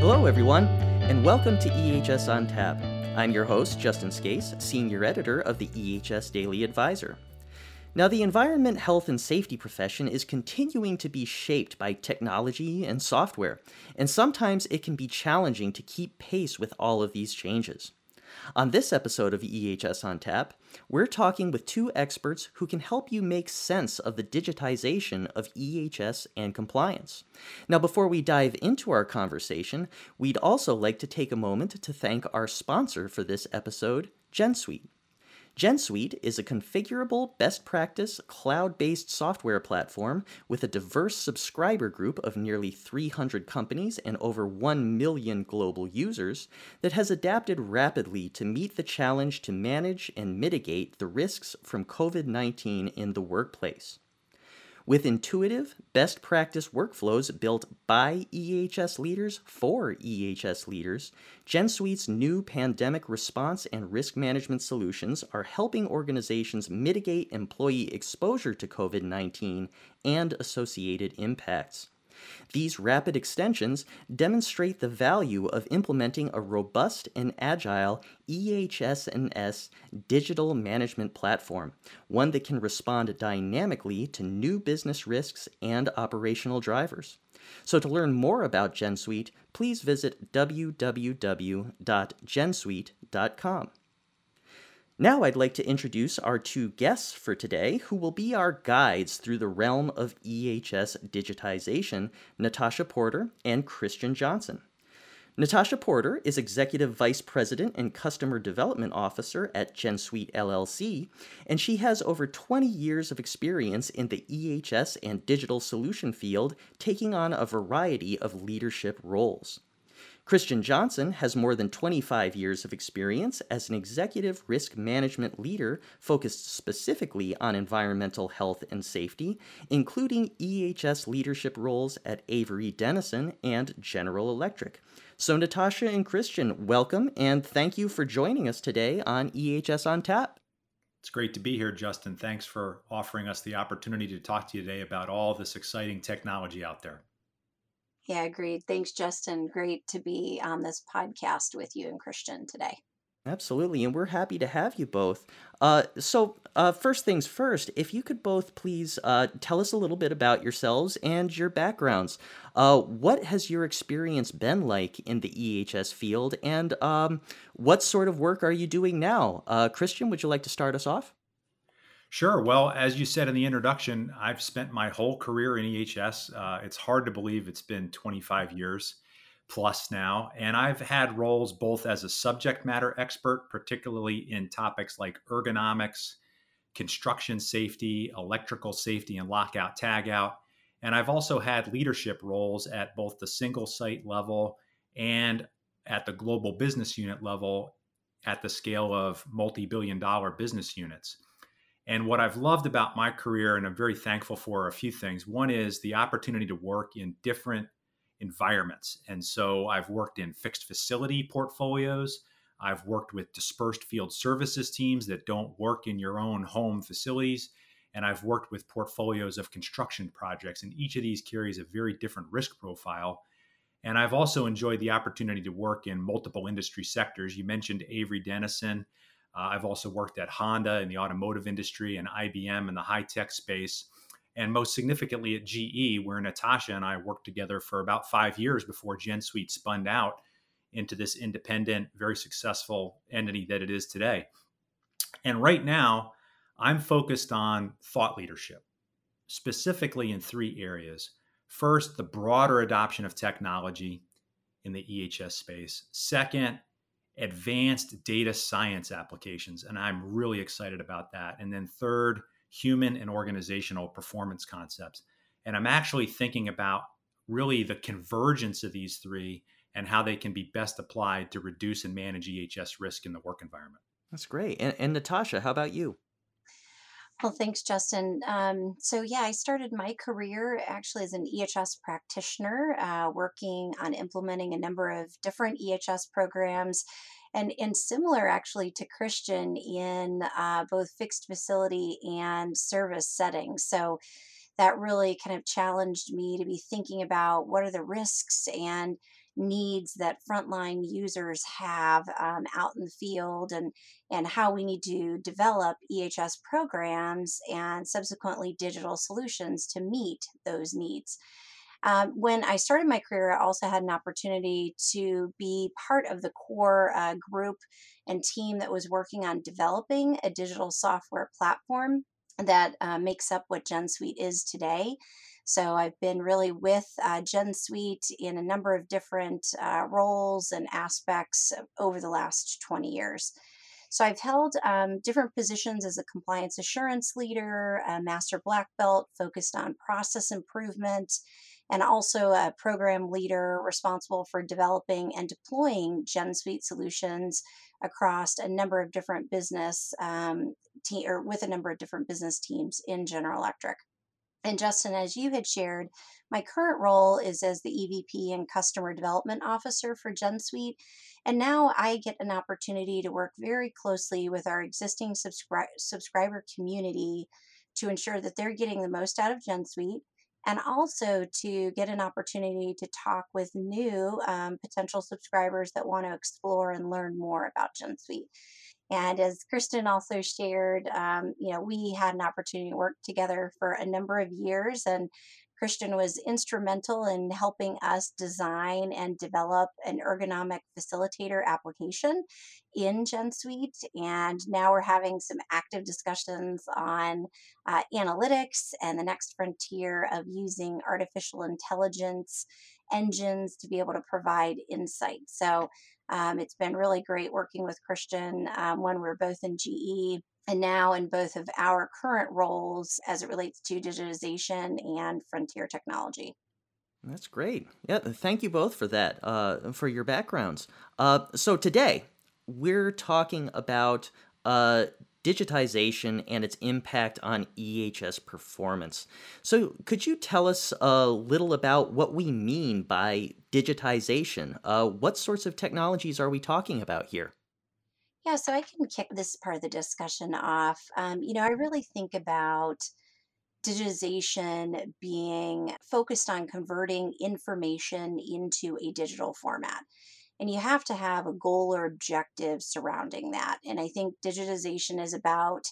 Hello, everyone, and welcome to EHS on Tap. I'm your host, Justin Scace, Senior Editor of the EHS Daily Advisor. Now, the environment, health, and safety profession is continuing to be shaped by technology and software, and sometimes it can be challenging to keep pace with all of these changes. On this episode of EHS on Tap, we're talking with two experts who can help you make sense of the digitization of EHS and compliance. Now, before we dive into our conversation, we'd also like to take a moment to thank our sponsor for this episode, GenSuite. GenSuite is a configurable, best practice, cloud based software platform with a diverse subscriber group of nearly 300 companies and over 1 million global users that has adapted rapidly to meet the challenge to manage and mitigate the risks from COVID 19 in the workplace. With intuitive, best practice workflows built by EHS leaders for EHS leaders, GenSuite's new pandemic response and risk management solutions are helping organizations mitigate employee exposure to COVID 19 and associated impacts. These rapid extensions demonstrate the value of implementing a robust and agile EHS&S digital management platform, one that can respond dynamically to new business risks and operational drivers. So to learn more about GenSuite, please visit www.gensuite.com. Now, I'd like to introduce our two guests for today, who will be our guides through the realm of EHS digitization Natasha Porter and Christian Johnson. Natasha Porter is Executive Vice President and Customer Development Officer at GenSuite LLC, and she has over 20 years of experience in the EHS and digital solution field, taking on a variety of leadership roles. Christian Johnson has more than 25 years of experience as an executive risk management leader focused specifically on environmental health and safety, including EHS leadership roles at Avery Dennison and General Electric. So, Natasha and Christian, welcome and thank you for joining us today on EHS on Tap. It's great to be here, Justin. Thanks for offering us the opportunity to talk to you today about all this exciting technology out there. Yeah, agreed. Thanks, Justin. Great to be on this podcast with you and Christian today. Absolutely, and we're happy to have you both. Uh, so, uh, first things first, if you could both please uh, tell us a little bit about yourselves and your backgrounds. Uh, what has your experience been like in the EHS field, and um, what sort of work are you doing now? Uh, Christian, would you like to start us off? Sure. Well, as you said in the introduction, I've spent my whole career in EHS. Uh, it's hard to believe it's been 25 years plus now. And I've had roles both as a subject matter expert, particularly in topics like ergonomics, construction safety, electrical safety, and lockout tagout. And I've also had leadership roles at both the single site level and at the global business unit level at the scale of multi billion dollar business units. And what I've loved about my career, and I'm very thankful for, are a few things. One is the opportunity to work in different environments. And so I've worked in fixed facility portfolios. I've worked with dispersed field services teams that don't work in your own home facilities. And I've worked with portfolios of construction projects. And each of these carries a very different risk profile. And I've also enjoyed the opportunity to work in multiple industry sectors. You mentioned Avery Dennison. Uh, I've also worked at Honda in the automotive industry and IBM in the high tech space. And most significantly at GE, where Natasha and I worked together for about five years before GenSuite spun out into this independent, very successful entity that it is today. And right now, I'm focused on thought leadership, specifically in three areas. First, the broader adoption of technology in the EHS space. Second, advanced data science applications. And I'm really excited about that. And then third, human and organizational performance concepts. And I'm actually thinking about really the convergence of these three and how they can be best applied to reduce and manage EHS risk in the work environment. That's great. And, and Natasha, how about you? Well, thanks, Justin. Um, so, yeah, I started my career actually as an EHS practitioner, uh, working on implementing a number of different EHS programs, and and similar actually to Christian in uh, both fixed facility and service settings. So, that really kind of challenged me to be thinking about what are the risks and needs that frontline users have um, out in the field and and how we need to develop EHS programs and subsequently digital solutions to meet those needs. Um, when I started my career, I also had an opportunity to be part of the core uh, group and team that was working on developing a digital software platform that uh, makes up what GenSuite is today. So I've been really with uh, GenSuite in a number of different uh, roles and aspects over the last 20 years. So I've held um, different positions as a compliance assurance leader, a master black belt focused on process improvement, and also a program leader responsible for developing and deploying GenSuite solutions across a number of different business um, te- or with a number of different business teams in General Electric. And Justin, as you had shared, my current role is as the EVP and Customer Development Officer for GenSuite. And now I get an opportunity to work very closely with our existing subscri- subscriber community to ensure that they're getting the most out of GenSuite and also to get an opportunity to talk with new um, potential subscribers that want to explore and learn more about GenSuite. And as Christian also shared, um, you know, we had an opportunity to work together for a number of years, and Christian was instrumental in helping us design and develop an ergonomic facilitator application in GenSuite. And now we're having some active discussions on uh, analytics and the next frontier of using artificial intelligence engines to be able to provide insight. So um, it's been really great working with Christian um, when we're both in GE and now in both of our current roles as it relates to digitization and frontier technology. That's great. Yeah, thank you both for that, uh, for your backgrounds. Uh, so today we're talking about uh, digitization and its impact on EHS performance. So, could you tell us a little about what we mean by digitization? Uh, what sorts of technologies are we talking about here? Yeah, so I can kick this part of the discussion off. Um, you know, I really think about digitization being focused on converting information into a digital format. And you have to have a goal or objective surrounding that. And I think digitization is about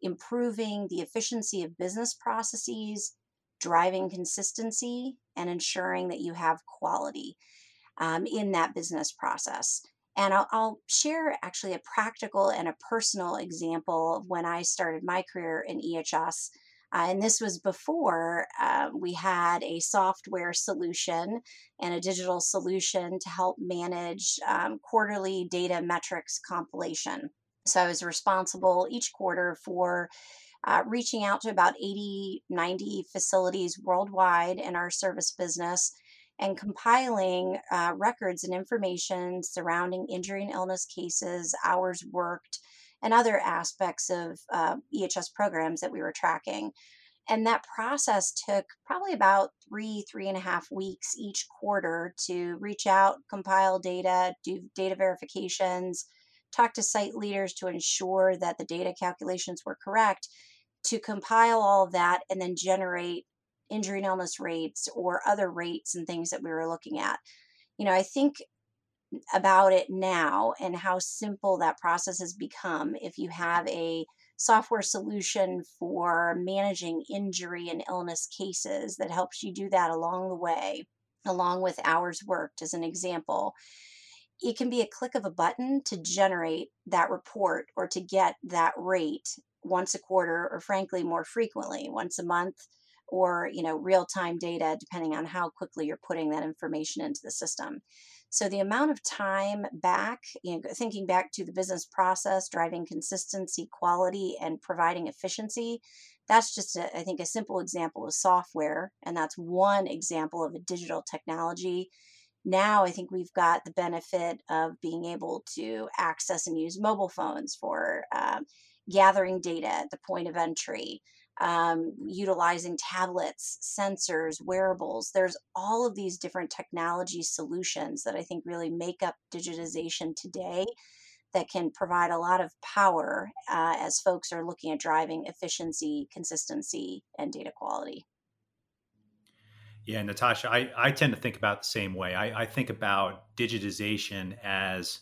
improving the efficiency of business processes, driving consistency, and ensuring that you have quality um, in that business process. And I'll, I'll, share actually a practical and a personal example of when I started my career in EHS uh, and this was before uh, we had a software solution and a digital solution to help manage um, quarterly data metrics compilation. So I was responsible each quarter for uh, reaching out to about 80, 90 facilities worldwide in our service business and compiling uh, records and information surrounding injury and illness cases, hours worked, and other aspects of uh, EHS programs that we were tracking. And that process took probably about three, three and a half weeks each quarter to reach out, compile data, do data verifications, talk to site leaders to ensure that the data calculations were correct, to compile all of that and then generate injury and illness rates or other rates and things that we were looking at. You know, I think about it now and how simple that process has become if you have a software solution for managing injury and illness cases that helps you do that along the way, along with hours worked, as an example. It can be a click of a button to generate that report or to get that rate once a quarter or frankly more frequently once a month or you know real time data depending on how quickly you're putting that information into the system so the amount of time back, you know, thinking back to the business process, driving consistency, quality, and providing efficiency, that's just, a, I think, a simple example of software. And that's one example of a digital technology. Now, I think we've got the benefit of being able to access and use mobile phones for um, gathering data at the point of entry, um, utilizing tablets, sensors, wearables. There's all of these different technology solutions that I think really make up digitization today that can provide a lot of power uh, as folks are looking at driving efficiency, consistency, and data quality. Yeah, Natasha, I, I tend to think about the same way. I, I think about digitization as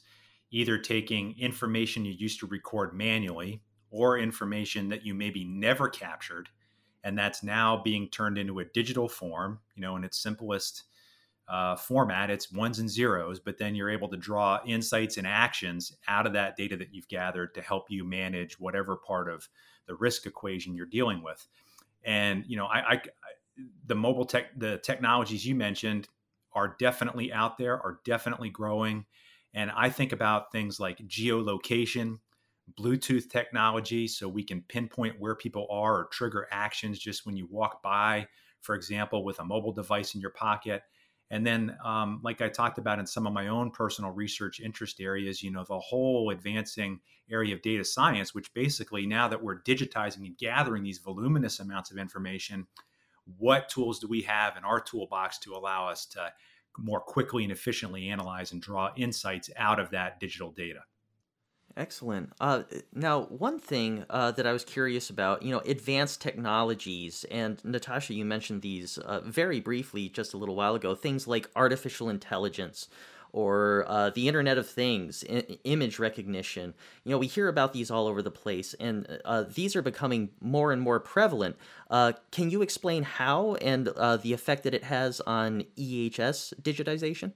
either taking information you used to record manually or information that you maybe never captured and that's now being turned into a digital form you know in its simplest uh, format. It's ones and zeros but then you're able to draw insights and actions out of that data that you've gathered to help you manage whatever part of the risk equation you're dealing with. And you know i, I the mobile tech the technologies you mentioned are definitely out there are definitely growing. And i think about things like geolocation bluetooth technology so we can pinpoint where people are or trigger actions just when you walk by for example with a mobile device in your pocket. And then um, like i talked about in some of my own personal research interest areas you know the whole advancing area of data science which basically now that we're digitizing and gathering these voluminous amounts of information what tools do we have in our toolbox to allow us to more quickly and efficiently analyze and draw insights out of that digital data Excellent. Uh, now, one thing uh, that I was curious about, you know, advanced technologies, and Natasha, you mentioned these uh, very briefly just a little while ago. Things like artificial intelligence, or uh, the Internet of Things, I- image recognition. You know, we hear about these all over the place, and uh, these are becoming more and more prevalent. Uh, can you explain how and the effect that it has on EHS digitization?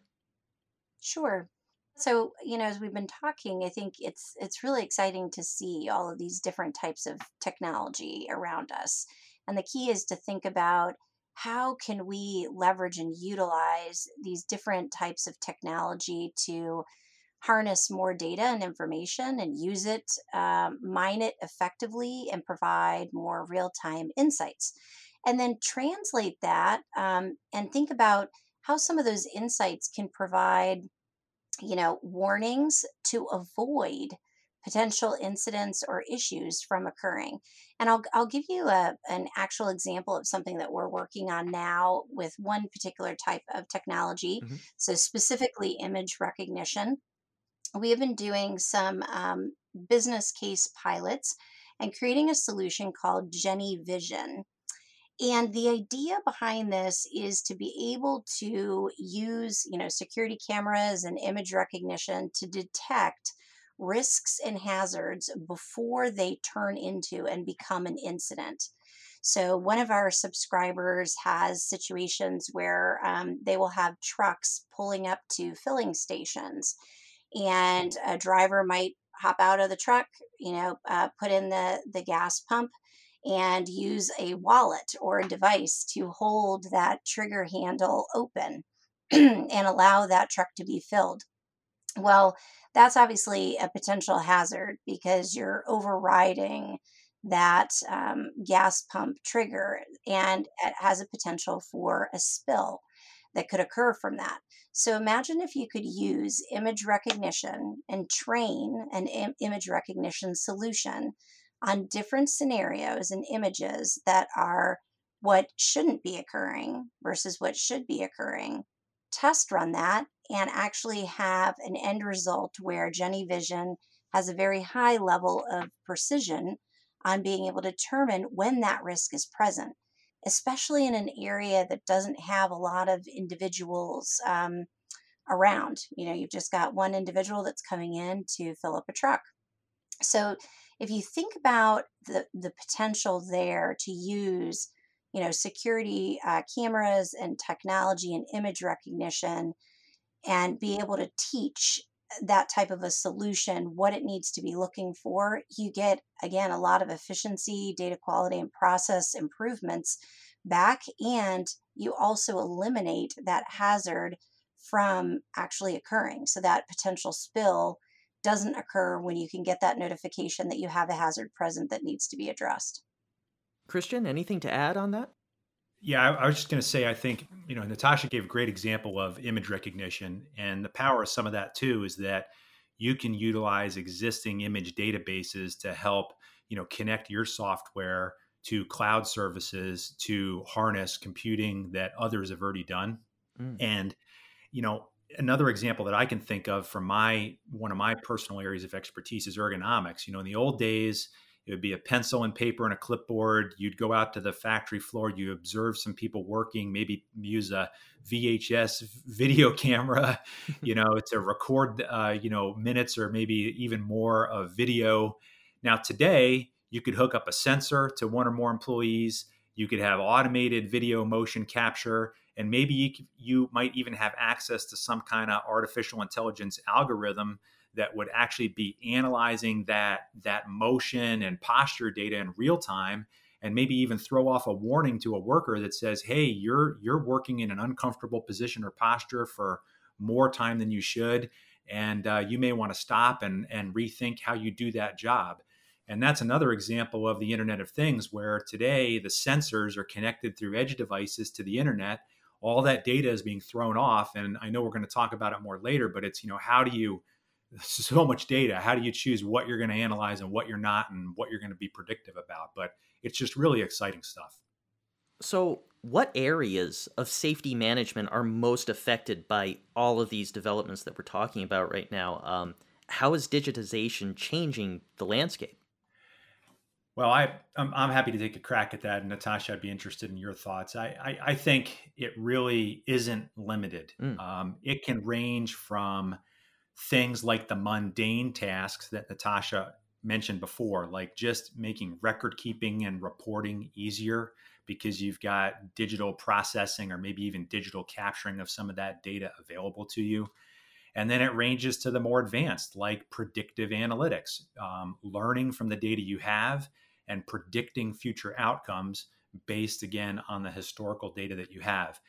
Sure. So, you know, as we've been talking, I think it's it's really exciting to see all of these different types of technology around us. And the key is to think about how can we leverage and utilize these different types of technology to harness more data and information and use it, um, mine it effectively, and provide more real time insights. And then translate that um, and think about how some of those insights can provide you know, warnings to avoid potential incidents or issues from occurring. And I'll, I'll give you a, an actual example of something that we're working on now with one particular type of technology. Mm-hmm. So, specifically, image recognition. We have been doing some um, business case pilots and creating a solution called Jenny Vision. And the idea behind this is to be able to use, you know, security cameras and image recognition to detect risks and hazards before they turn into and become an incident. So, one of our subscribers has situations where um, they will have trucks pulling up to filling stations, and a driver might hop out of the truck, you know, uh, put in the, the gas pump and use a wallet or a device to hold that trigger handle open and allow that truck to be filled. Well, that's obviously a potential hazard because you're overriding that um, gas pump trigger and it has a potential for a spill that could occur from that. So imagine if you could use image recognition and train an Im- image recognition solution on different scenarios and images that are what shouldn't be occurring versus what should be occurring. Test run that and actually have an end result where Jenny Vision has a very high level of precision on being able to determine when that risk is present, especially in an area that doesn't have a lot of individuals um, around. You know, you've just got one individual that's coming in to fill up a truck. So if you think about the, the potential there to use you know security uh, cameras and technology and image recognition and be able to teach that type of a solution what it needs to be looking for you get again a lot of efficiency data quality and process improvements back and you also eliminate that hazard from actually occurring. So that potential spill doesn't occur when you can get that notification that you have a hazard present that needs to be addressed. Christian, anything to add on that? Yeah, I, I was just going to say, I think, you know, Natasha gave a great example of image recognition. And the power of some of that, too, is that you can utilize existing image databases to help, you know, connect your software to cloud services to harness computing that others have already done. Mm. And, you know, another example that I can think of from my one of my personal areas of expertise is ergonomics. You know, in the old days, it would be a pencil and paper and a clipboard. You'd go out to the factory floor, you observe some people working, maybe use a VHS video camera, you know, to record, uh, you know, minutes or maybe even more of video. Now, today, you could hook up a sensor to one or more employees. You could have automated video motion capture, and maybe you, you might even have access to some kind of artificial intelligence algorithm that would actually be analyzing that that motion and posture data in real time and maybe even throw off a warning to a worker that says hey you're you're working in an uncomfortable position or posture for more time than you should and uh, you may want to stop and and rethink how you do that job. And that's another example of the internet of things where today the sensors are connected through edge devices to the internet all that data is being thrown off and i know we're going to talk about it more later but it's you know how do you so much data. How do you choose what you're going to analyze and what you're not, and what you're going to be predictive about? But it's just really exciting stuff. So, what areas of safety management are most affected by all of these developments that we're talking about right now? Um, how is digitization changing the landscape? Well, I I'm, I'm, happy to take a crack at that, and Natasha, I'd be interested in your thoughts. I I, I think it really isn't limited. Mm. Um, it can range from things like the mundane tasks that Natasha mentioned before, like just making record keeping and reporting easier because you've got digital processing or maybe even digital capturing of some of that data available to you. And then it ranges to the more advanced, like predictive analytics, um, learning from the data you have and predicting future outcomes based again on the historical data that you have.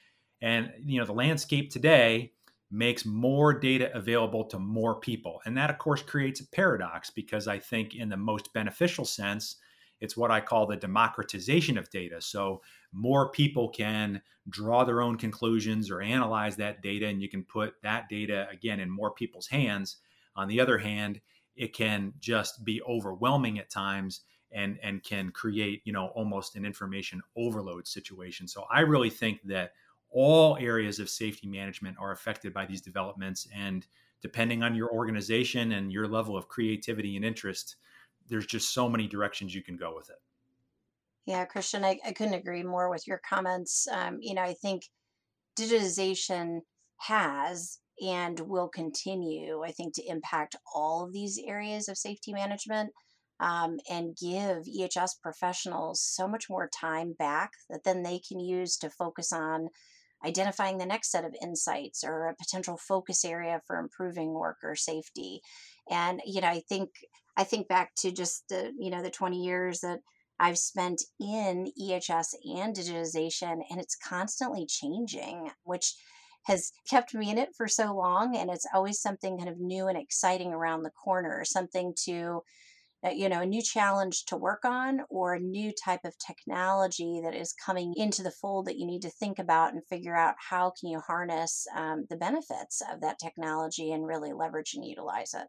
And you know, the landscape today makes more data available to more people. And that, of course, creates a paradox because I think, in the most beneficial sense, it's what I call the democratization of data. So more people can draw their own conclusions or analyze that data, and you can put that data again in more people's hands. On the other hand, it can just be overwhelming at times and and can create you know almost an information overload situation. So I really think that all areas of safety management are affected by these developments. And depending on your organization and your level of creativity and interest, there's just so many directions you can go with it. Yeah, Christian, I, I couldn't agree more with your comments. Um, you know, I think digitization has and will continue, I think, to impact all of these areas of safety management um, and give EHS professionals so much more time back that then they can use to focus on identifying the next set of insights or a potential focus area for improving worker safety. And you know, I think I think back to just the you know the 20 years that I've spent in EHS and digitization, and it's constantly changing, which has kept me in it for so long. And it's always something kind of new and exciting around the corner, something to you know a new challenge to work on or a new type of technology that is coming into the fold that you need to think about and figure out how can you harness um, the benefits of that technology and really leverage and utilize it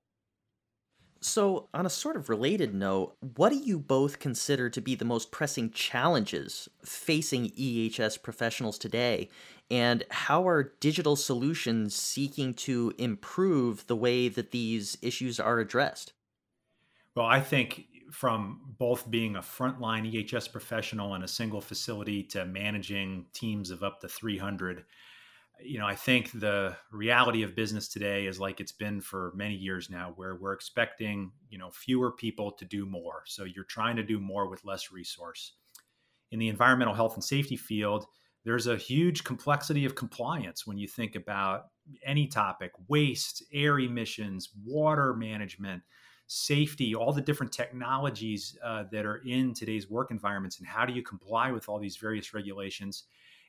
so, on a sort of related note, what do you both consider to be the most pressing challenges facing EHS professionals today? And how are digital solutions seeking to improve the way that these issues are addressed? Well, I think from both being a frontline EHS professional in a single facility to managing teams of up to 300, you know, I think the reality of business today is like it's been for many years now, where we're expecting, you know, fewer people to do more. So you're trying to do more with less resource. In the environmental health and safety field, there's a huge complexity of compliance when you think about any topic waste, air emissions, water management safety, all the different technologies uh, that are in today's work environments, and how do you comply with all these various regulations?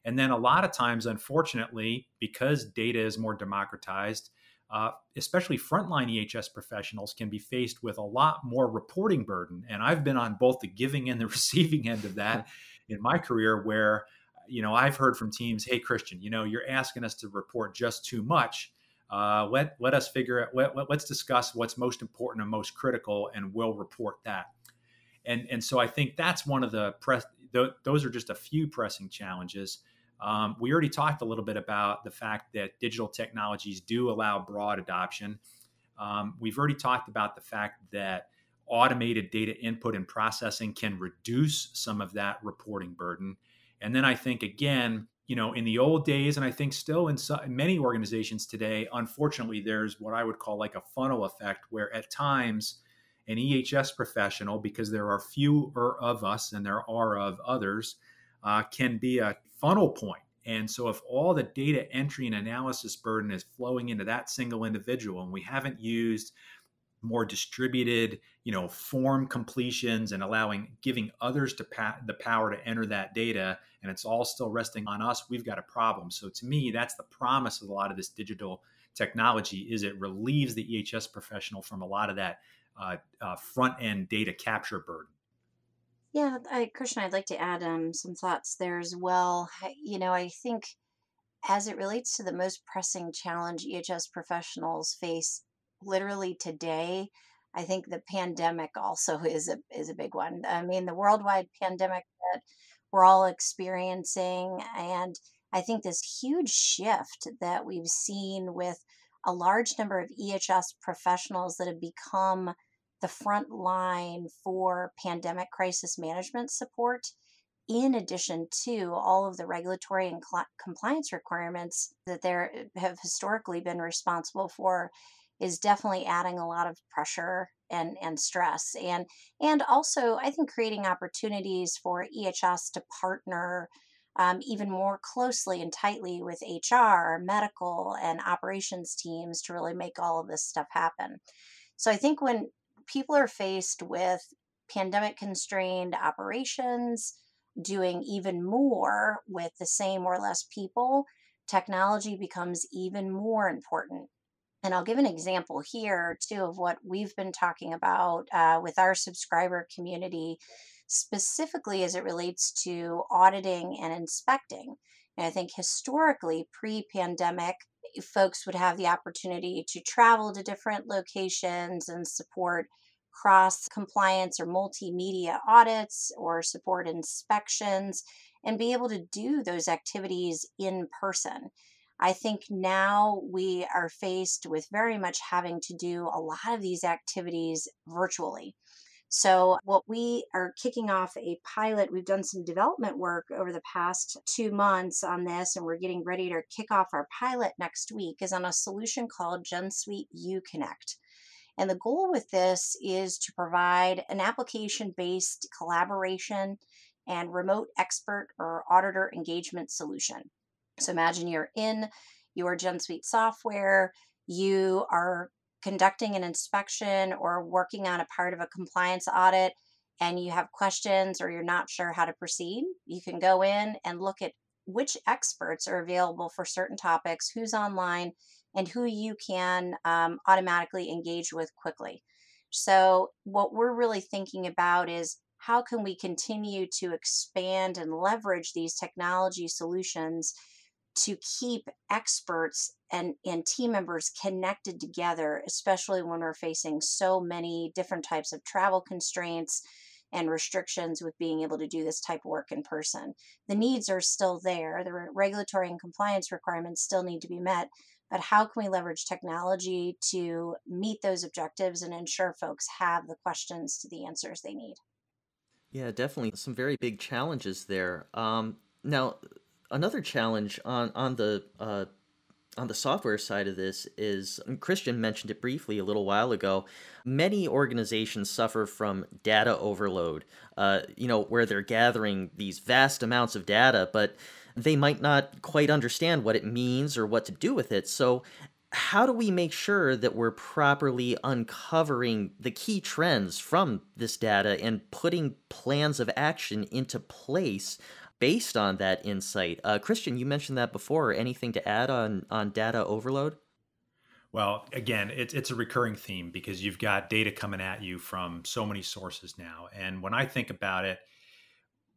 And then a lot of times, unfortunately, because data is more democratized, uh, especially frontline EHS professionals can be faced with a lot more reporting burden. And I've been on both the giving and the receiving end of that in my career, where you know I've heard from teams, "Hey, Christian, you know you're asking us to report just too much." Uh, let let us figure out. Let, let's discuss what's most important and most critical, and we'll report that. And and so I think that's one of the press. Th- those are just a few pressing challenges. Um, we already talked a little bit about the fact that digital technologies do allow broad adoption. Um, we've already talked about the fact that automated data input and processing can reduce some of that reporting burden. And then I think, again, you know, in the old days, and I think still in, so, many organizations today, unfortunately, there's what I would call like a funnel effect, where at times an EHS professional, because there are fewer of us and there are of others, uh, can be a funnel point. And so, if all the data entry and analysis burden is flowing into that single individual, and we haven't used more distributed, you know, form completions and allowing giving others to pa- the power to enter that data, and it's all still resting on us, we've got a problem. So to me, that's the promise of a lot of this digital technology is it relieves the EHS professional from a lot of that uh, uh, front end data capture burden. Yeah, I, Christian, I'd like to add um, some thoughts there as well. You know, I think as it relates to the most pressing challenge EHS professionals face literally today, I think the pandemic also is a is a big one. I mean, the worldwide pandemic that we're all experiencing, and I think this huge shift that we've seen with a large number of EHS professionals that have become the front line for pandemic crisis management support in addition to all of the regulatory and cl- compliance requirements that they have historically been responsible for is definitely adding a lot of pressure and, and stress and and also I think creating opportunities for EHS to partner um, even more closely and tightly with HR, medical, and operations teams to really make all of this stuff happen. So I think when people are faced with pandemic constrained operations, doing even more with the same or less people, technology becomes even more important. And I'll give an example here, too, of what we've been talking about uh, with our subscriber community, specifically as it relates to auditing and inspecting. And I think historically, pre pandemic, folks would have the opportunity to travel to different locations and support cross compliance or multimedia audits or support inspections and be able to do those activities in person. I think now we are faced with very much having to do a lot of these activities virtually. So, what we are kicking off a pilot, we've done some development work over the past two months on this, and we're getting ready to kick off our pilot next week, is on a solution called GenSuite UConnect. And the goal with this is to provide an application based collaboration and remote expert or auditor engagement solution. So imagine you're in your GenSuite software, you are conducting an inspection or working on a part of a compliance audit and you have questions or you're not sure how to proceed, you can go in and look at which experts are available for certain topics, who's online, and who you can um, automatically engage with quickly. So, what we're really thinking about is how can we continue to expand and leverage these technology solutions to keep experts and, and team members connected together, especially when we're facing so many different types of travel constraints and restrictions with being able to do this type of work in person. The needs are still there, the regulatory and compliance requirements still need to be met, but how can we leverage technology to meet those objectives and ensure folks have the questions to the answers they need? Yeah, definitely some very big challenges there. Um, now, another challenge on on the uh, on the software side of this is Christian mentioned it briefly a little while ago. Many organizations suffer from data overload. Uh, you know, where they're gathering these vast amounts of data, but they might not quite understand what it means or what to do with it. So, how do we make sure that we're properly uncovering the key trends from this data and putting plans of action into place based on that insight? Uh, Christian, you mentioned that before. Anything to add on on data overload? Well, again, it's it's a recurring theme because you've got data coming at you from so many sources now. And when I think about it,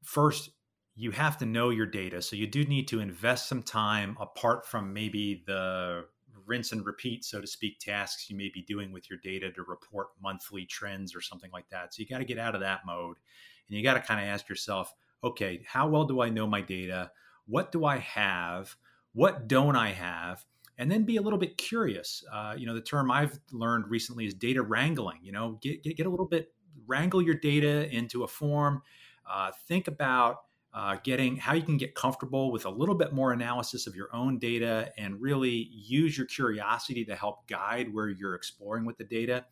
first you have to know your data. So you do need to invest some time apart from maybe the rinse and repeat, so to speak, tasks you may be doing with your data to report monthly trends or something like that. So you got to get out of that mode and you got to kind of ask yourself, okay, how well do I know my data? What do I have? What don't I have? and then be a little bit curious. Uh, you know, the term I've learned recently is data wrangling. You know, get, get, get a little bit, wrangle your data into a form. Uh, think about uh, getting how you can get comfortable with a little bit more analysis of your own data and really use your curiosity to help guide where you're exploring with the data.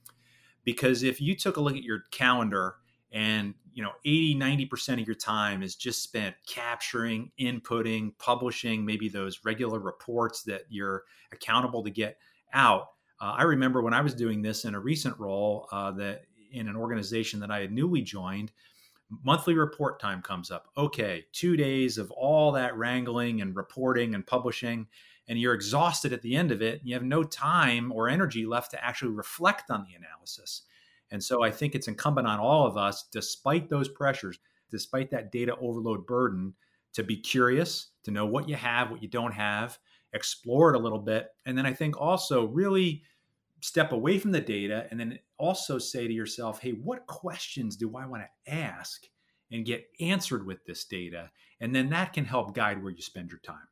Because if you took a look at your calendar and you know 80 90% of your time is just spent capturing inputting publishing maybe those regular reports that you're accountable to get out. Uh, i remember when i was doing this in a recent role uh, that in an organization that i had newly joined monthly report time comes up. Okay two days of all that wrangling and reporting and publishing and you're exhausted at the end of it you have no time or energy left to actually reflect on the analysis and so I think it's incumbent on all of us, despite those pressures, despite that data overload burden, to be curious, to know what you have, what you don't have, explore it a little bit. And then I think also really step away from the data and then also say to yourself, hey, what questions do I want to ask and get answered with this data? And then that can help guide where you spend your time.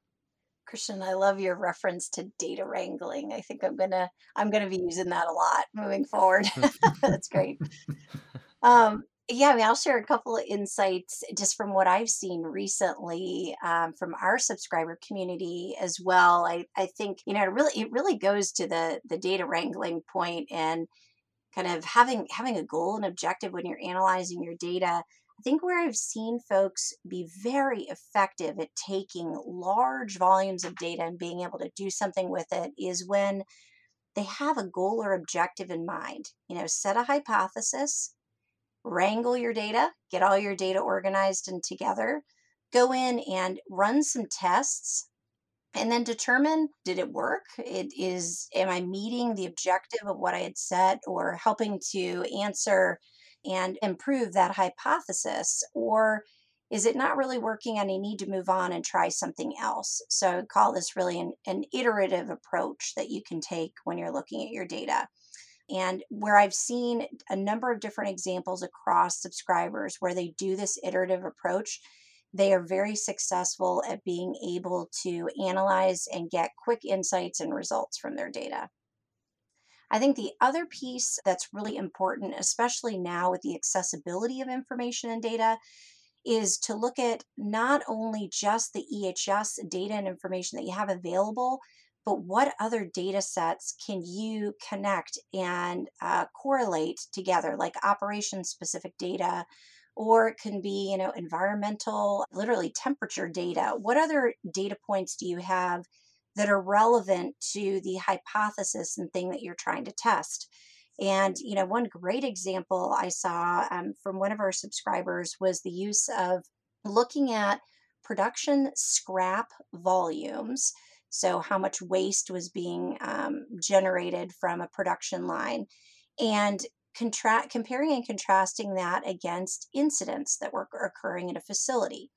Christian, I love your reference to data wrangling. I think I'm gonna I'm gonna be using that a lot moving forward. That's great. Um, yeah, I mean, I'll share a couple of insights just from what I've seen recently um, from our subscriber community as well. I, I think you know it really it really goes to the the data wrangling point and kind of having having a goal and objective when you're analyzing your data I think where I've seen folks be very effective at taking large volumes of data and being able to do something with it is when they have a goal or objective in mind. You know, set a hypothesis, wrangle your data, get all your data organized and together, go in and run some tests and then determine did it work it is am i meeting the objective of what i had set or helping to answer and improve that hypothesis? Or is it not really working and you need to move on and try something else? So I call this really an, an iterative approach that you can take when you're looking at your data. And where I've seen a number of different examples across subscribers where they do this iterative approach, they are very successful at being able to analyze and get quick insights and results from their data. I think the other piece that's really important, especially now with the accessibility of information and data, is to look at not only just the EHS data and information that you have available, but what other data sets can you connect and uh, correlate together, like operation specific data, or it can be, you know, environmental, literally temperature data. What other data points do you have that are relevant to the hypothesis and thing that you're trying to test. And you know, one great example I saw um, from one of our subscribers was the use of looking at production scrap volumes. So, how much waste was being um, generated from a production line, and comparing and contrasting that against incidents that were occurring in a facility.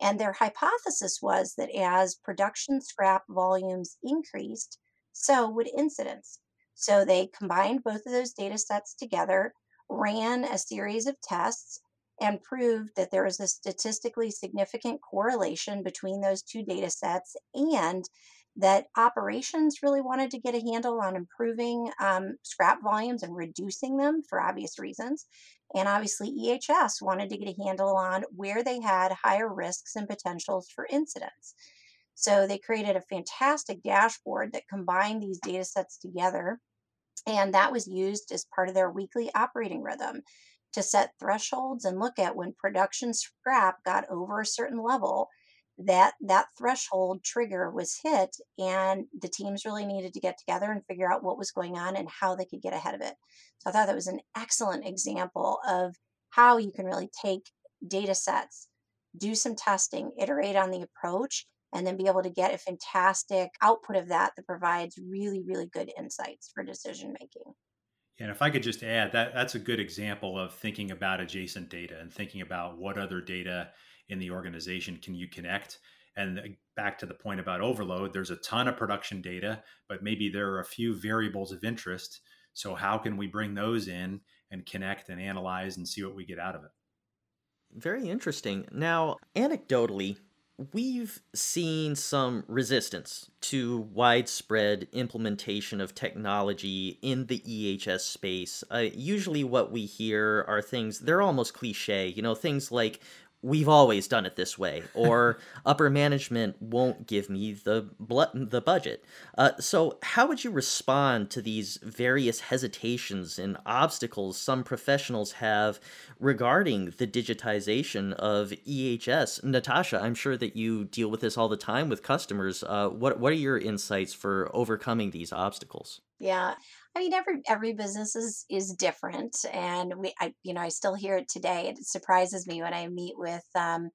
And their hypothesis was that as production scrap volumes increased, so would incidents. So they combined both of those data sets together, ran a series of tests, and proved that there was a statistically significant correlation between those two data sets and that operations really wanted to get a handle on improving um, scrap volumes and reducing them for obvious reasons. And obviously, EHS wanted to get a handle on where they had higher risks and potentials for incidents. So they created a fantastic dashboard that combined these data sets together. And that was used as part of their weekly operating rhythm to set thresholds and look at when production scrap got over a certain level that that threshold trigger was hit and the teams really needed to get together and figure out what was going on and how they could get ahead of it. So i thought that was an excellent example of how you can really take data sets do some testing iterate on the approach and then be able to get a fantastic output of that that provides really really good insights for decision making. And if I could just add that that's a good example of thinking about adjacent data and thinking about what other data in the organization can you connect? And back to the point about overload there's a ton of production data but maybe there are a few variables of interest. So how can we bring those in and connect and analyze and see what we get out of it? Very interesting. Now anecdotally we've seen some resistance to widespread implementation of technology in the EHS space. Uh, usually, what we hear are things, they're almost cliche, you know, things like we've always done it this way, or upper management won't give me the the budget. Uh, so, how would you respond to these various hesitations and obstacles some professionals have regarding the digitization of EHS? Natasha, I'm sure that you deal with this all the time with customers. Uh, what what are your insights for overcoming these obstacles? Yeah. I mean, every every business is is different, and we, I, you know, I still hear it today. It surprises me when I meet with um,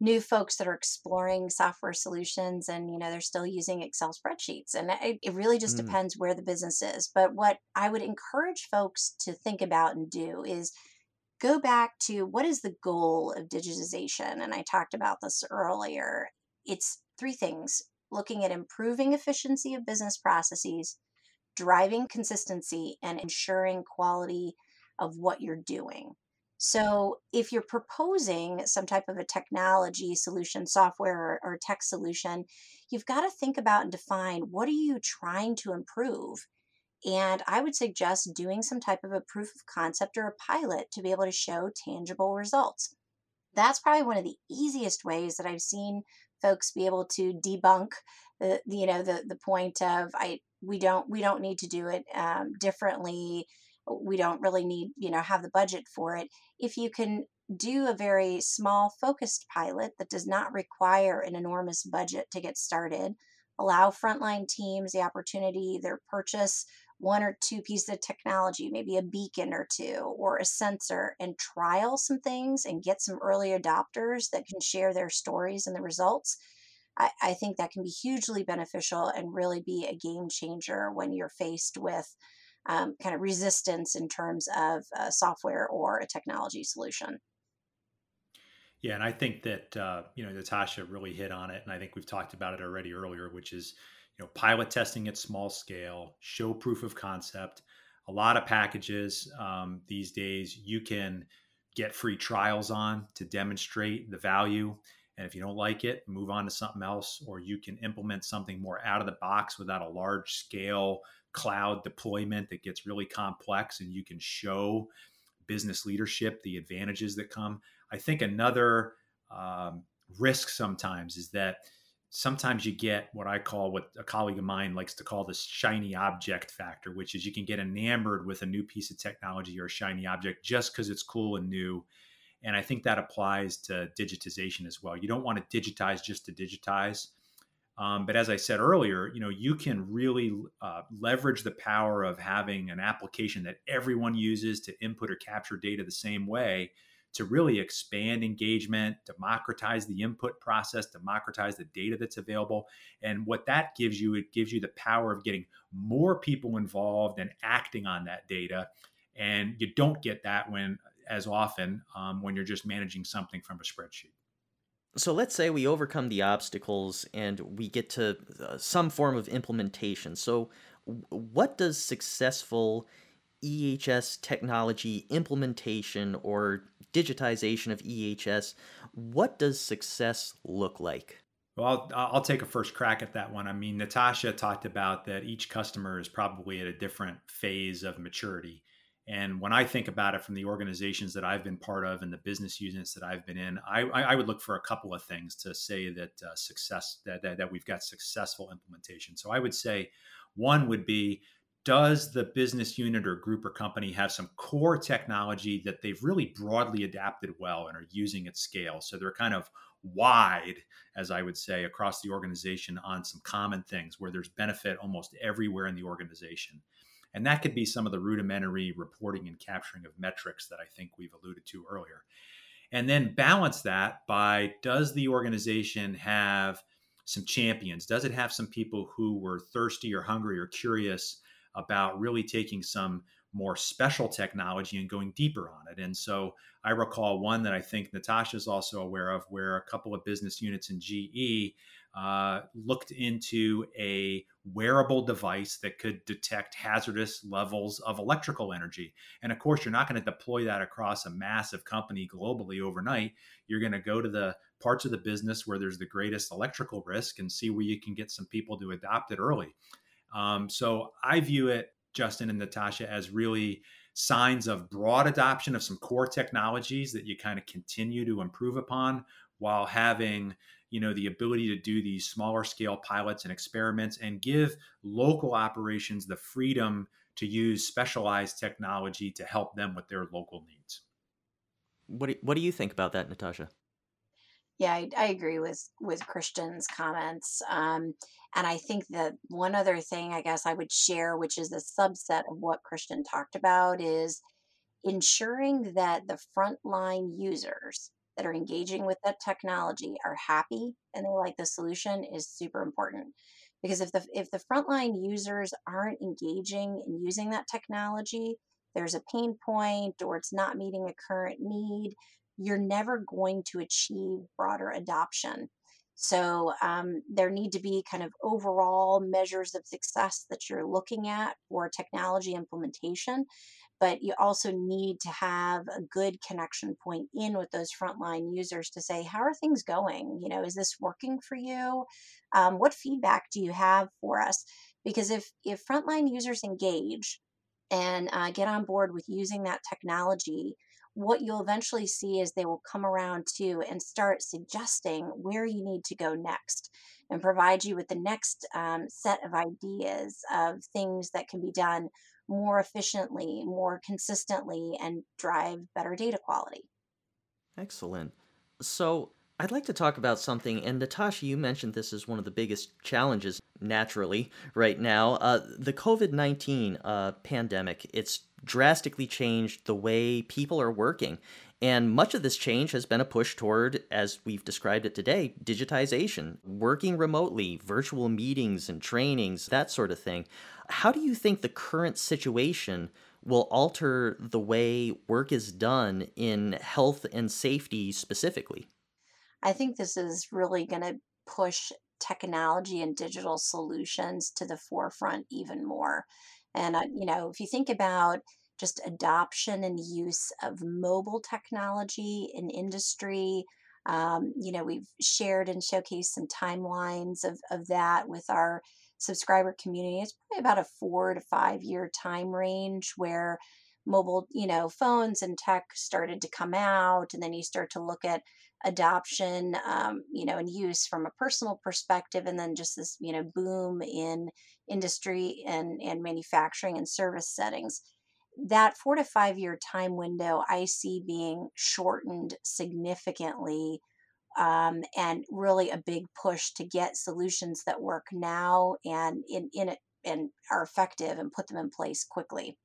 new folks that are exploring software solutions, and you know, they're still using Excel spreadsheets, and it, it really just Mm, depends where the business is. But what I would encourage folks to think about and do is go back to what is the goal of digitization, and I talked about this earlier. It's three things: looking at improving efficiency of business processes driving consistency and ensuring quality of what you're doing. So, if you're proposing some type of a technology solution, software or, or tech solution, you've got to think about and define what are you trying to improve. And I would suggest doing some type of a proof of concept or a pilot to be able to show tangible results. That's probably one of the easiest ways that I've seen folks be able to debunk the, you know the the point of I we don't we don't need to do it um, differently. We don't really need you know have the budget for it. If you can do a very small focused pilot that does not require an enormous budget to get started, allow frontline teams the opportunity to purchase one or two pieces of technology, maybe a beacon or two or a sensor, and trial some things and get some early adopters that can share their stories and the results. I, I think that can be hugely beneficial and really be a game changer when you're faced with um, kind of resistance in terms of software or a technology solution. Yeah, and I think that uh, you know Natasha really hit on it, and I think we've talked about it already earlier, which is you know pilot testing at small scale, show proof of concept. A lot of packages um, these days you can get free trials on to demonstrate the value, and if you don't like it, move on to something else, or you can implement something more out of the box without a large scale cloud deployment that gets really complex, and you can show business leadership the advantages that come I think another um, risk sometimes is that sometimes you get what I call what a colleague of mine likes to call this shiny object factor, which is you can get enamored with a new piece of technology or a shiny object just because it's cool and new. And I think that applies to digitization as well. You don't want to digitize just to digitize. Um, but as I said earlier, you know, you can really uh, leverage the power of having an application that everyone uses to input or capture data the same way to really expand engagement, democratize the input process, democratize the data that's available. And what that gives you, it gives you the power of getting more people involved and acting on that data. And you don't get that when as often um, when you're just managing something from a spreadsheet. So let's say we overcome the obstacles and we get to uh, some form of implementation. So, what does successful EHS technology implementation or digitization of EHS, what does success look like? Well, I'll, I'll, take a first crack at that one. I mean, Natasha talked about that each customer is probably at a different phase of maturity. And when I think about it from the organizations that I've been part of and the business units that I've been in, I, I would look for a couple of things to say that uh, success that, that, that we've got successful implementation. So I would say one would be does the business unit or group or company have some core technology that they've really broadly adapted well and are using at scale? So they're kind of wide, as I would say, across the organization on some common things where there's benefit almost everywhere in the organization. And that could be some of the rudimentary reporting and capturing of metrics that I think we've alluded to earlier. And then balance that by does the organization have some champions? Does it have some people who were thirsty or hungry or curious about really taking some more special technology and going deeper on it. And so I recall one that I think Natasha is also aware of, where a couple of business units in GE uh, looked into a wearable device that could detect hazardous levels of electrical energy. And of course, you're not going to deploy that across a massive company globally overnight. You're going to go to the parts of the business where there's the greatest electrical risk and see where you can get some people to adopt it early. Um, so I view it, Justin and Natasha, as really signs of broad adoption of some core technologies that you kind of continue to improve upon while having you know the ability to do these smaller scale pilots and experiments and give local operations the freedom to use specialized technology to help them with their local needs. What do, what do you think about that natasha? Yeah i, I agree with with christian's comments um, and i think that one other thing i guess i would share which is a subset of what christian talked about is ensuring that the frontline users that are engaging with that technology are happy and they like the solution is super important. Because if the if the frontline users aren't engaging and using that technology there's a pain point or it's not meeting a current need you're never going to achieve broader adoption. So um, there need to be kind of overall measures of success that you're looking at for technology implementation but you also need to have a good connection point in with those frontline users to say how are things going? You know is this working for you? Um, what feedback do you have for us? Because if if frontline users engage and uh, get on board with using that technology what you'll eventually see is they will come around to and start suggesting where you need to go next and provide you with the next um, set of ideas of things that can be done more efficiently, more consistently, and drive better data quality. Excellent. So, I'd like to talk about something, and Natasha, you mentioned this is one of the biggest challenges naturally right now. Uh, the COVID 19 uh, pandemic, it's drastically changed the way people are working. And much of this change has been a push toward, as we've described it today, digitization, working remotely, virtual meetings and trainings, that sort of thing. How do you think the current situation will alter the way work is done in health and safety specifically? I think this is really going to push technology and digital solutions to the forefront even more. And, uh, you know, if you think about just adoption and use of mobile technology in industry. Um, you know, we've shared and showcased some timelines of, of that with our subscriber community. It's probably about a four to five year time range where mobile, you know, phones and tech started to come out, and then you start to look at adoption, um, you know, and use from a personal perspective, and then just this, you know, boom in industry and and manufacturing and service settings that four to five year time window I see being shortened significantly um, and really a big push to get solutions that work now and in, in it and are effective and put them in place quickly.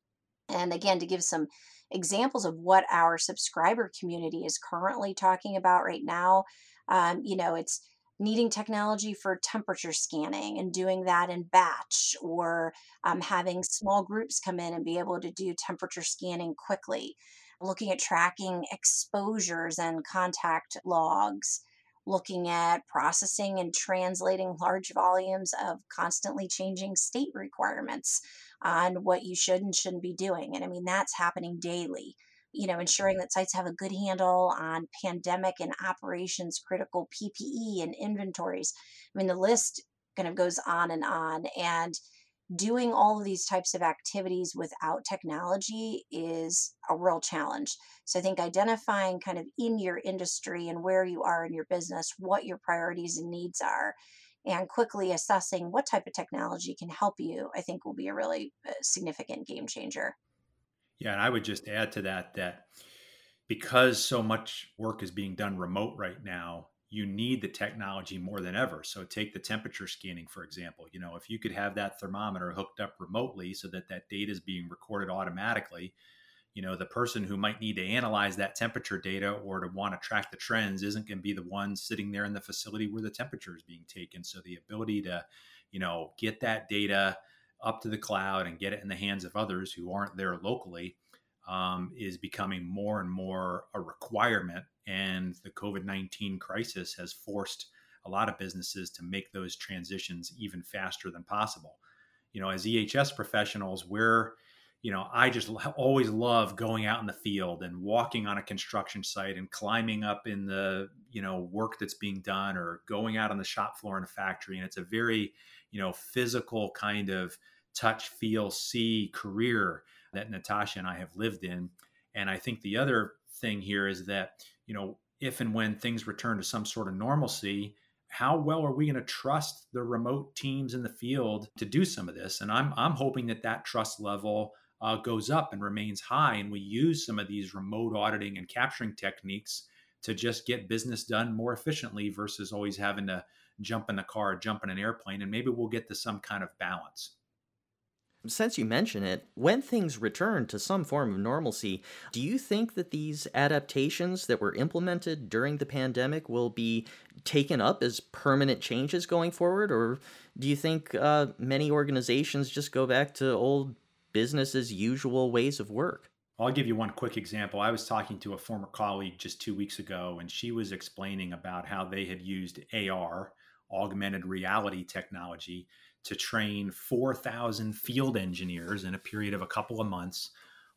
And again, to give some examples of what our subscriber community is currently talking about right now, um, you know, it's needing technology for temperature scanning and doing that in batch or um, having small groups come in and be able to do temperature scanning quickly. Looking at tracking exposures and contact logs. Looking at processing and translating large volumes of constantly changing state requirements on what you should and shouldn't be doing and i mean that's happening daily you know, ensuring that sites have a good handle on pandemic and operations critical PPE and inventories. I mean, the list kind of goes on and on. And doing all of these types of activities without technology is a real challenge. So I think identifying kind of in your industry and where you are in your business, what your priorities and needs are, and quickly assessing what type of technology can help you, I think will be a really uh, significant game changer. Yeah, and I would just add to that that because so much work is being done remote right now, you need the technology more than ever. So take the temperature scanning for example. You know, if you could have that thermometer hooked up remotely so that that data is being recorded automatically, you know, the person who might need to analyze that temperature data or to want to track the trends isn't going to be the one sitting there in the facility where the temperature is being taken. So the ability to, you know, get that data up to the cloud and get it in the hands of others who aren't there locally um, is becoming more and more a requirement. And the COVID 19 crisis has forced a lot of businesses to make those transitions even faster than possible. You know, as EHS professionals, we're you know, I just always love going out in the field and walking on a construction site and climbing up in the, you know, work that's being done or going out on the shop floor in a factory. And it's a very, you know, physical kind of touch, feel, see career that Natasha and I have lived in. And I think the other thing here is that, you know, if and when things return to some sort of normalcy, how well are we going to trust the remote teams in the field to do some of this? And I'm I'm hoping that that trust level uh, goes up and remains high. And we use some of these remote auditing and capturing techniques to just get business done more efficiently versus always having to jump in the car, jump in an airplane, and maybe we'll get to some kind of balance. Since you mention it, when things return to some form of normalcy, do you think that these adaptations that were implemented during the pandemic will be taken up as permanent changes going forward? Or do you think uh, many organizations just go back to old business as usual ways of work. I'll give you one quick example. I was talking to a former colleague just two weeks ago, and she was explaining about how they had used AR, augmented reality technology, to train 4,000 field engineers in a period of a couple of months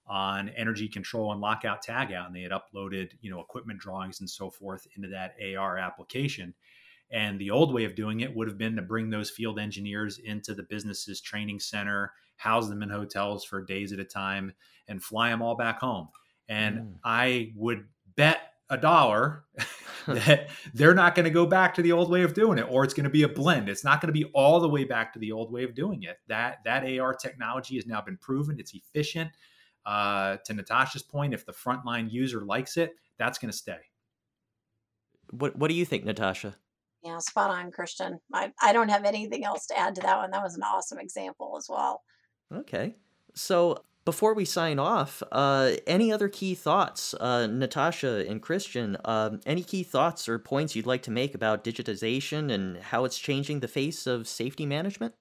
on energy control and lockout tagout. And they had uploaded, you know, equipment drawings and so forth into that AR application. And the old way of doing it would have been to bring those field engineers into the business's training center house them in hotels for days at a time, and fly them all back home. And mm. I would bet a dollar that they're not going to go back to the old way of doing it or it's going to be a blend. It's not going to be all the way back to the old way of doing it. That that ar technology has now been proven. It's efficient. Uh, to natasha's point if the frontline user likes it that's going to stay. What what do you think natasha? Yeah spot on christian. I, I don't have anything else to add to that one. That was an awesome example as well Okay. So before we sign off, uh, any other key thoughts, uh, Natasha and Christian? Uh, any key thoughts or points you'd like to make about digitization and how it's changing the face of safety management?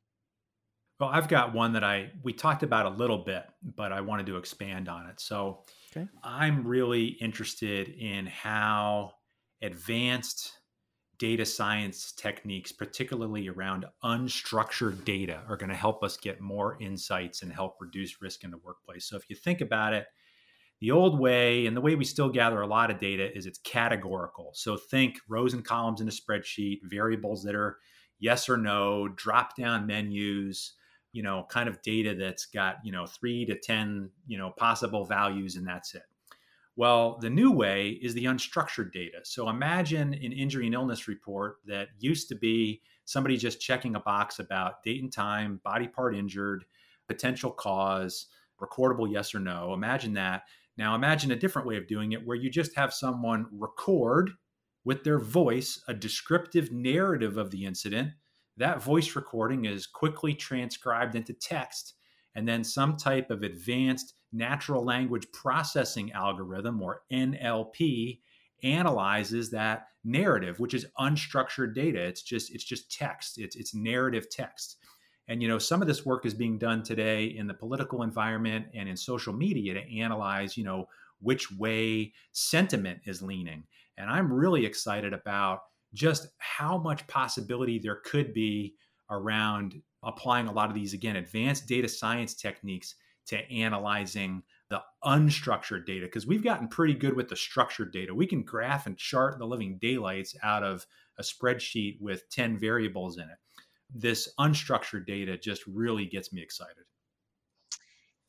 Well, I've got one that I we talked about a little bit, but I wanted to expand on it. So, okay. I'm really interested in how advanced data science techniques, particularly around unstructured data, are going to help us get more insights and help reduce risk in the workplace. So, if you think about it, the old way and the way we still gather a lot of data is it's categorical. So, think rows and columns in a spreadsheet, variables that are yes or no, drop down menus, you know, kind of data that's got, you know, three to 10, you know, possible values, and that's it. Well, the new way is the unstructured data. So imagine an injury and illness report that used to be somebody just checking a box about date and time, body part injured, potential cause, recordable yes or no. Imagine that. Now imagine a different way of doing it where you just have someone record with their voice a descriptive narrative of the incident. That voice recording is quickly transcribed into text and then some type of advanced natural language processing algorithm or NLP analyzes that narrative which is unstructured data. It's just it's just text. It's it's narrative text. And you know some of this work is being done today in the political environment and in social media to analyze you know which way sentiment is leaning. And i'm really excited about just how much possibility there could be around applying a lot of these again advanced data science techniques to analyzing the unstructured data because we've gotten pretty good with the structured data. We can graph and chart the living daylights out of a spreadsheet with 10 variables in it. This unstructured data just really gets me excited.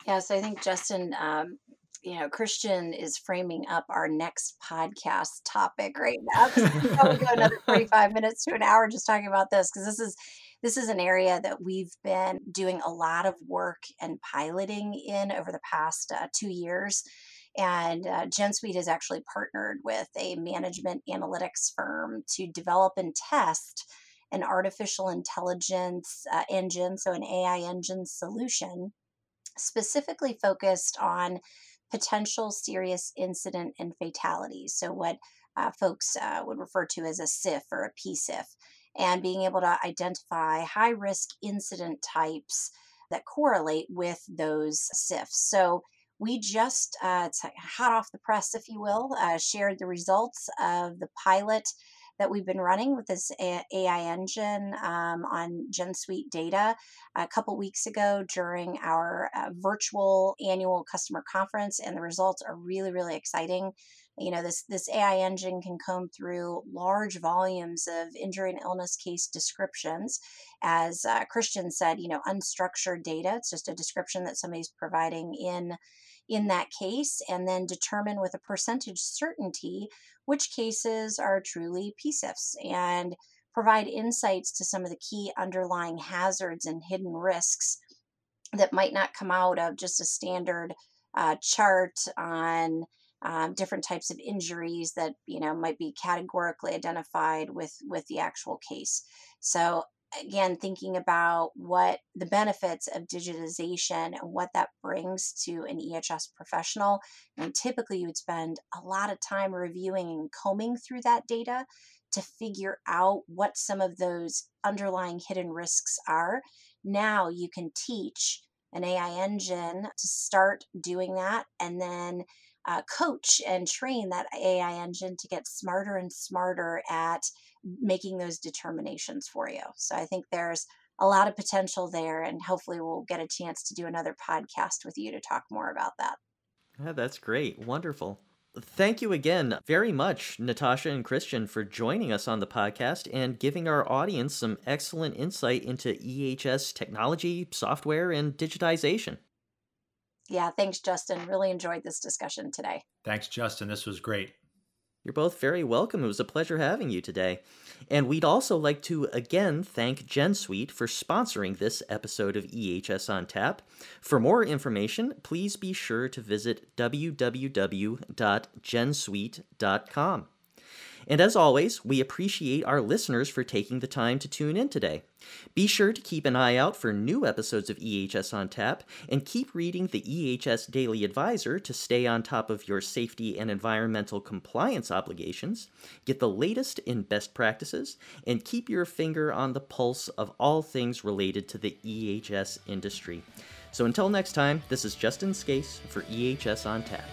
Yes, I think Justin, um, you know, Christian is framing up our next podcast topic right now. we go another 45 minutes to an hour just talking about this because this is this is an area that we've been doing a lot of work and piloting in over the past uh, two years. And uh, GenSuite has actually partnered with a management analytics firm to develop and test an artificial intelligence uh, engine, so an AI engine solution, specifically focused on potential serious incident and fatalities. So, what uh, folks uh, would refer to as a SIF or a PSIF and being able to identify high risk incident types that correlate with those SIFs. So we just, uh, hot off the press, if you will, uh, shared the results of the pilot that we've been running with this AI engine um, on GenSuite data a couple weeks ago during our uh, virtual annual customer conference, and the results are really, really exciting. You know, this this AI engine can comb through large volumes of injury and illness case descriptions. As uh, Christian said, you know, unstructured data. It's just a description that somebody's providing in in that case, and then determine with a percentage certainty which cases are truly PSIFs and provide insights to some of the key underlying hazards and hidden risks that might not come out of just a standard uh, chart on um, different types of injuries that you know might be categorically identified with with the actual case. So again thinking about what the benefits of digitization and what that brings to an ehs professional and typically you would spend a lot of time reviewing and combing through that data to figure out what some of those underlying hidden risks are. Now you can teach an ai engine to start doing that and then uh, coach and train that AI engine to get smarter and smarter at making those determinations for you. So I think there's a lot of potential there, and hopefully we'll get a chance to do another podcast with you to talk more about that. Yeah, that's great. Wonderful. Thank you again very much, Natasha and Christian, for joining us on the podcast and giving our audience some excellent insight into EHS technology, software, and digitization. Yeah, thanks, Justin. Really enjoyed this discussion today. Thanks, Justin. This was great. You're both very welcome. It was a pleasure having you today. And we'd also like to again thank GenSuite for sponsoring this episode of EHS on Tap. For more information, please be sure to visit www.gensuite.com. And as always, we appreciate our listeners for taking the time to tune in today. Be sure to keep an eye out for new episodes of EHS on Tap and keep reading the EHS Daily Advisor to stay on top of your safety and environmental compliance obligations, get the latest in best practices, and keep your finger on the pulse of all things related to the EHS industry. So until next time, this is Justin Scace for EHS on Tap.